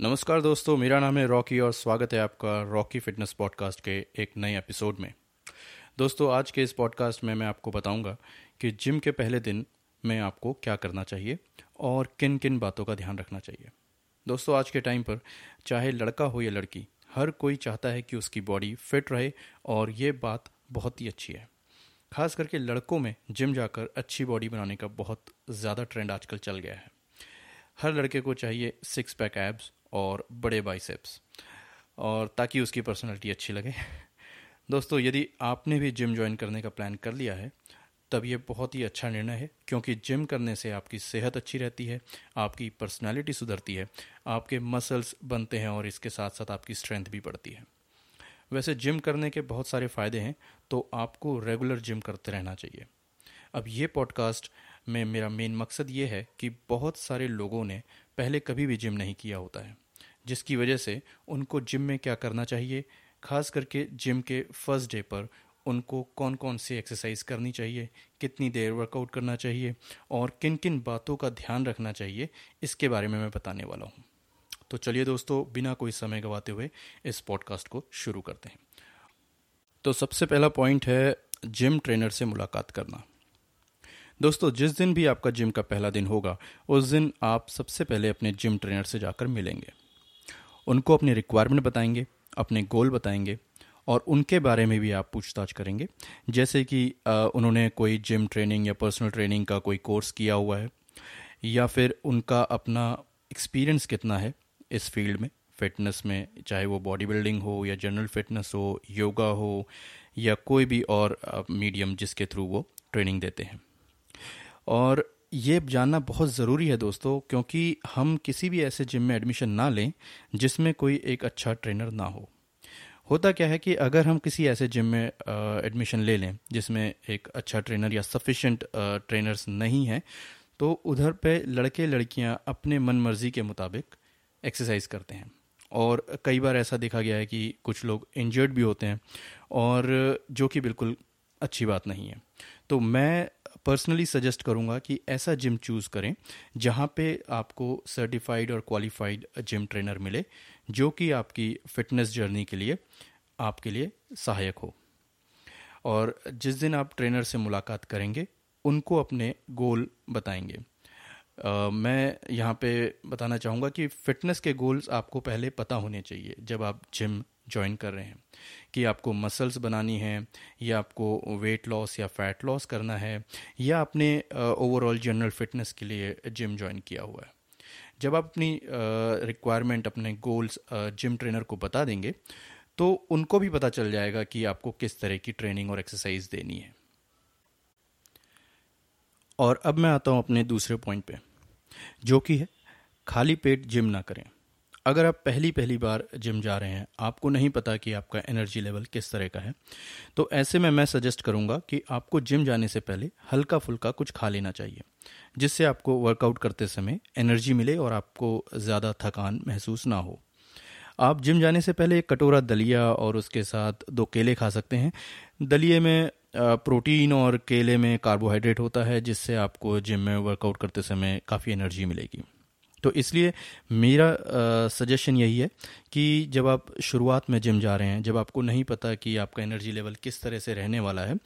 नमस्कार दोस्तों, मेरा नाम है रॉकी और स्वागत है आपका रॉकी फिटनेस पॉडकास्ट के एक नए एपिसोड में। दोस्तों, आज के इस पॉडकास्ट में मैं आपको बताऊँगा कि जिम के पहले दिन में आपको क्या करना चाहिए और किन किन बातों का ध्यान रखना चाहिए। दोस्तों, आज के टाइम पर चाहे लड़का हो या लड़की, हर कोई चाहता है कि उसकी बॉडी फिट रहे और ये बात बहुत ही अच्छी है। खास करके लड़कों में जिम जाकर अच्छी बॉडी बनाने का बहुत ज़्यादा ट्रेंड आजकल चल गया है। हर लड़के को चाहिए सिक्स पैक एब्स और बड़े बाइसेप्स। और ताकि उसकी पर्सनैलिटी अच्छी लगे। दोस्तों, यदि आपने भी जिम ज्वाइन करने का प्लान कर लिया है, तब ये बहुत ही अच्छा निर्णय है, क्योंकि जिम करने से आपकी सेहत अच्छी रहती है, आपकी पर्सनैलिटी सुधरती है, आपके मसल्स बनते हैं और इसके साथ साथ आपकी स्ट्रेंथ भी बढ़ती है। वैसे जिम करने के बहुत सारे फ़ायदे हैं तो आपको रेगुलर जिम करते रहना चाहिए। अब ये पॉडकास्ट में मेरा मेन मकसद ये है कि बहुत सारे लोगों ने पहले कभी भी जिम नहीं किया होता है, जिसकी वजह से उनको जिम में क्या करना चाहिए, खास करके जिम के फ़र्स्ट डे पर उनको कौन कौन सी एक्सरसाइज करनी चाहिए, कितनी देर वर्कआउट करना चाहिए और किन किन बातों का ध्यान रखना चाहिए, इसके बारे में मैं बताने वाला हूँ। तो चलिए दोस्तों, बिना कोई समय गवाते हुए इस पॉडकास्ट को शुरू करते हैं। तो सबसे पहला पॉइंट है जिम ट्रेनर से मुलाकात करना। दोस्तों, जिस दिन भी आपका जिम का पहला दिन होगा, उस दिन आप सबसे पहले अपने जिम ट्रेनर से जाकर मिलेंगे। उनको अपनी रिक्वायरमेंट बताएँगे, अपने गोल बताएँगे और उनके बारे में भी आप पूछताछ करेंगे। जैसे कि उन्होंने कोई जिम ट्रेनिंग या पर्सनल ट्रेनिंग का कोई कोर्स किया हुआ है या फिर उनका अपना एक्सपीरियंस कितना है इस फ़ील्ड में फिटनेस में, चाहे वो बॉडी बिल्डिंग हो या जनरल फिटनेस हो योगा हो या कोई भी और मीडियम जिसके थ्रू वो ट्रेनिंग देते हैं। और ये जानना बहुत ज़रूरी है दोस्तों, क्योंकि हम किसी भी ऐसे जिम में एडमिशन ना लें जिसमें कोई एक अच्छा ट्रेनर ना हो। होता क्या है कि अगर हम किसी ऐसे जिम में एडमिशन ले लें जिसमें एक अच्छा ट्रेनर या सफिशेंट ट्रेनर्स नहीं हैं तो उधर पे लड़के लड़कियाँ अपने मन मर्ज़ी के मुताबिक एक्सरसाइज करते हैं। और कई बार ऐसा देखा गया है कि कुछ लोग इंजर्ड भी होते हैं और जो कि बिल्कुल अच्छी बात नहीं है। तो मैं पर्सनली सजेस्ट करूँगा कि ऐसा जिम चूज़ करें, जहाँ पे आपको सर्टिफाइड और क्वालिफाइड जिम ट्रेनर मिले, जो कि आपकी फिटनेस जर्नी के लिए, आपके लिए सहायक हो। और जिस दिन आप ट्रेनर से मुलाकात करेंगे, उनको अपने गोल बताएँगे। मैं यहाँ पे बताना चाहूँगा कि फ़िटनेस के गोल्स आपको पहले पता होने चाहिए जब आप जिम ज्वाइन कर रहे हैं कि आपको मसल्स बनानी है या आपको वेट लॉस या फैट लॉस करना है या आपने ओवरऑल जनरल फिटनेस के लिए जिम ज्वाइन किया हुआ है। जब आप अपनी रिक्वायरमेंट uh, अपने गोल्स जिम ट्रेनर को बता देंगे तो उनको भी पता चल जाएगा कि आपको किस तरह की ट्रेनिंग और एक्सरसाइज देनी है। और अब मैं आता हूँ अपने दूसरे पॉइंट पे। जो कि है, खाली पेट जिम ना करें। अगर आप पहली पहली बार जिम जा रहे हैं, आपको नहीं पता कि आपका एनर्जी लेवल किस तरह का है तो ऐसे में मैं सजेस्ट करूँगा कि आपको जिम जाने से पहले हल्का फुल्का कुछ खा लेना चाहिए, जिससे आपको वर्कआउट करते समय एनर्जी मिले और आपको ज़्यादा थकान महसूस ना हो। आप जिम जाने से पहले एक कटोरा दलिया और उसके साथ दो केले खा सकते हैं। दलिए में प्रोटीन और केले में कार्बोहाइड्रेट होता है, जिससे आपको जिम में वर्कआउट करते समय काफ़ी एनर्जी मिलेगी। तो इसलिए मेरा सजेशन यही है कि जब आप शुरुआत में जिम जा रहे हैं, जब आपको नहीं पता कि आपका एनर्जी लेवल किस तरह से रहने वाला है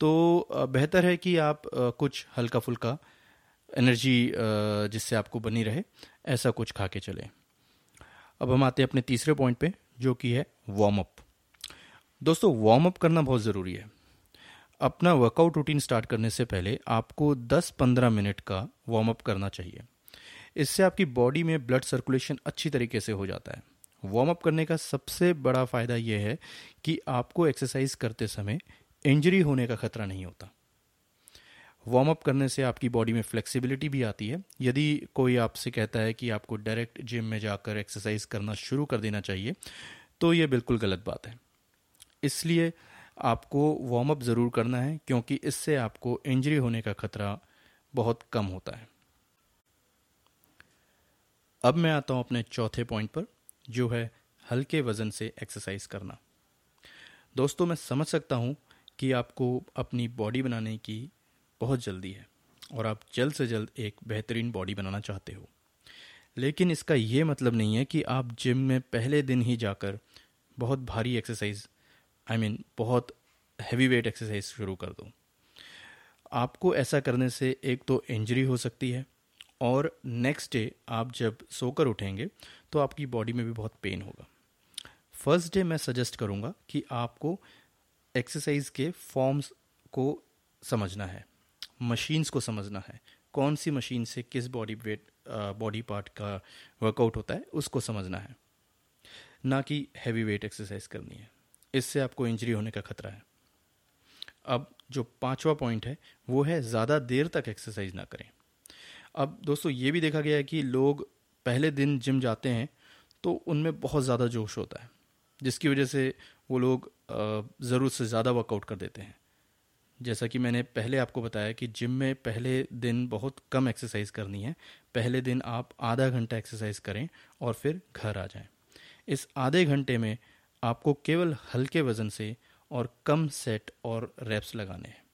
तो बेहतर है कि आप कुछ हल्का फुल्का एनर्जी जिससे आपको बनी रहे, ऐसा कुछ खा के चलें। अब हम आते हैं अपने तीसरे पॉइंट पे, जो कि है वार्म अप दोस्तों वार्म अप करना बहुत ज़रूरी है। अपना वर्कआउट रूटीन स्टार्ट करने से पहले आपको 10-15 मिनट का वार्म अप करना चाहिए। इससे आपकी बॉडी में ब्लड सर्कुलेशन अच्छी तरीके से हो जाता है। वार्म अप करने का सबसे बड़ा फ़ायदा यह है कि आपको एक्सरसाइज करते समय इंजरी होने का खतरा नहीं होता। वार्म अप करने से आपकी बॉडी में फ्लेक्सिबिलिटी भी आती है। यदि कोई आपसे कहता है कि आपको डायरेक्ट जिम में जाकर एक्सरसाइज करना शुरू कर देना चाहिए तो ये बिल्कुल गलत बात है। इसलिए आपको वार्म अप ज़रूर करना है, क्योंकि इससे आपको इंजरी होने का खतरा बहुत कम होता है। अब मैं आता हूँ अपने चौथे पॉइंट पर, जो है हल्के वज़न से एक्सरसाइज करना। दोस्तों, मैं समझ सकता हूँ कि आपको अपनी बॉडी बनाने की बहुत जल्दी है, और आप जल्द से जल्द एक बेहतरीन बॉडी बनाना चाहते हो। लेकिन इसका ये मतलब नहीं है कि आप जिम में पहले दिन ही जाकर बहुत भारी एक्सरसाइज आई मीन बहुत हैवी वेट एक्सरसाइज शुरू कर दो। आपको ऐसा करने से एक तो इंजरी हो सकती है, और नेक्स्ट डे आप जब सोकर उठेंगे तो आपकी बॉडी में भी बहुत पेन होगा। फ़र्स्ट डे मैं सजेस्ट करूँगा कि आपको एक्सरसाइज के फॉर्म्स को समझना है मशीन्स को समझना है। कौन सी मशीन से किस बॉडी वेट बॉडी पार्ट का वर्कआउट होता है, उसको समझना है। ना कि हैवी वेट एक्सरसाइज करनी है। इससे आपको इंजरी होने का खतरा है। अब जो पांचवा पॉइंट है, वो है ज़्यादा देर तक एक्सरसाइज ना करें। अब दोस्तों, ये भी देखा गया है कि लोग पहले दिन जिम जाते हैं तो उनमें बहुत ज़्यादा जोश होता है, जिसकी वजह से वो लोग ज़रूरत से ज़्यादा वर्कआउट कर देते हैं। जैसा कि मैंने पहले आपको बताया कि जिम में पहले दिन बहुत कम एक्सरसाइज करनी है, पहले दिन आप आधा घंटा एक्सरसाइज करें और फिर घर आ जाएँ। इस आधे घंटे में आपको केवल हल्के वज़न से और कम सेट और रैप्स लगाने हैं।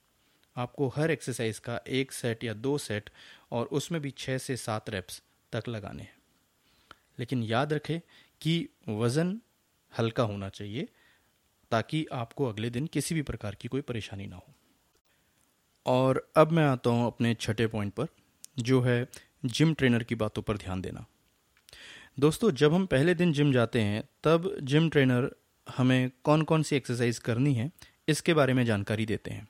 आपको हर एक्सरसाइज का एक सेट या दो सेट और उसमें भी छः से सात रैप्स तक लगाने हैं। लेकिन याद रखें कि वज़न हल्का होना चाहिए ताकि आपको अगले दिन किसी भी प्रकार की कोई परेशानी ना हो। और अब मैं आता हूँ अपने छठे पॉइंट पर, जो है जिम ट्रेनर की बातों पर ध्यान देना। दोस्तों, जब हम पहले दिन जिम जाते हैं, तब जिम ट्रेनर हमें कौन कौन सी एक्सरसाइज करनी है, इसके बारे में जानकारी देते हैं।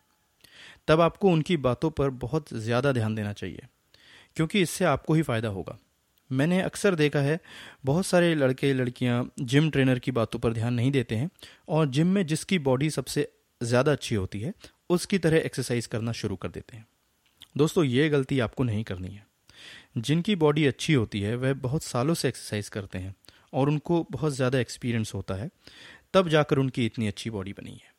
तब आपको उनकी बातों पर बहुत ज़्यादा ध्यान देना चाहिए, क्योंकि इससे आपको ही फ़ायदा होगा। मैंने अक्सर देखा है, बहुत सारे लड़के, लड़कियाँ जिम ट्रेनर की बातों पर ध्यान नहीं देते हैं, और जिम में जिसकी बॉडी सबसे ज़्यादा अच्छी होती है, उसकी तरह एक्सरसाइज करना शुरू कर देते हैं। दोस्तों, ये गलती आपको नहीं करनी है। जिनकी बॉडी अच्छी होती है, वह बहुत सालों से एक्सरसाइज करते हैं और उनको बहुत ज़्यादा एक्सपीरियंस होता है, तब जाकर उनकी इतनी अच्छी बॉडी बनी है।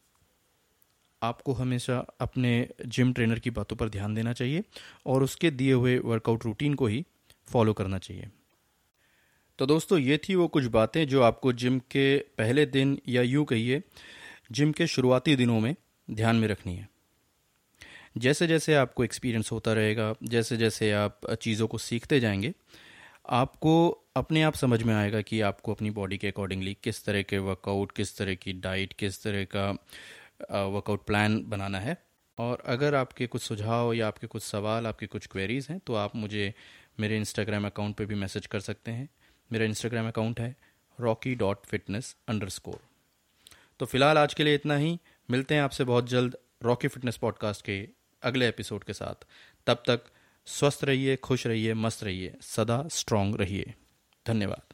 आपको हमेशा अपने जिम ट्रेनर की बातों पर ध्यान देना चाहिए और उसके दिए हुए वर्कआउट रूटीन को ही फॉलो करना चाहिए। तो दोस्तों, ये थी वो कुछ बातें जो आपको जिम के पहले दिन या यूँ कहिए जिम के शुरुआती दिनों में ध्यान में रखनी है। जैसे जैसे आपको एक्सपीरियंस होता रहेगा जैसे जैसे आप चीज़ों को सीखते जाएँगे, आपको अपने आप समझ में आएगा कि आपको अपनी बॉडी के अकॉर्डिंगली किस तरह के वर्कआउट किस तरह की डाइट किस तरह का वर्कआउट प्लान बनाना है। और अगर आपके कुछ सुझाव या आपके कुछ सवाल, आपकी कुछ क्वेरीज हैं तो आप मुझे मेरे इंस्टाग्राम अकाउंट पे भी मैसेज कर सकते हैं। मेरा इंस्टाग्राम अकाउंट है Rocky dot fitness underscore तो फ़िलहाल आज के लिए इतना ही। मिलते हैं आपसे बहुत जल्द रॉकी फिटनेस पॉडकास्ट के अगले एपिसोड के साथ। तब तक स्वस्थ रहिए, खुश रहिए, मस्त रहिए, सदा स्ट्रांग रहिए। धन्यवाद।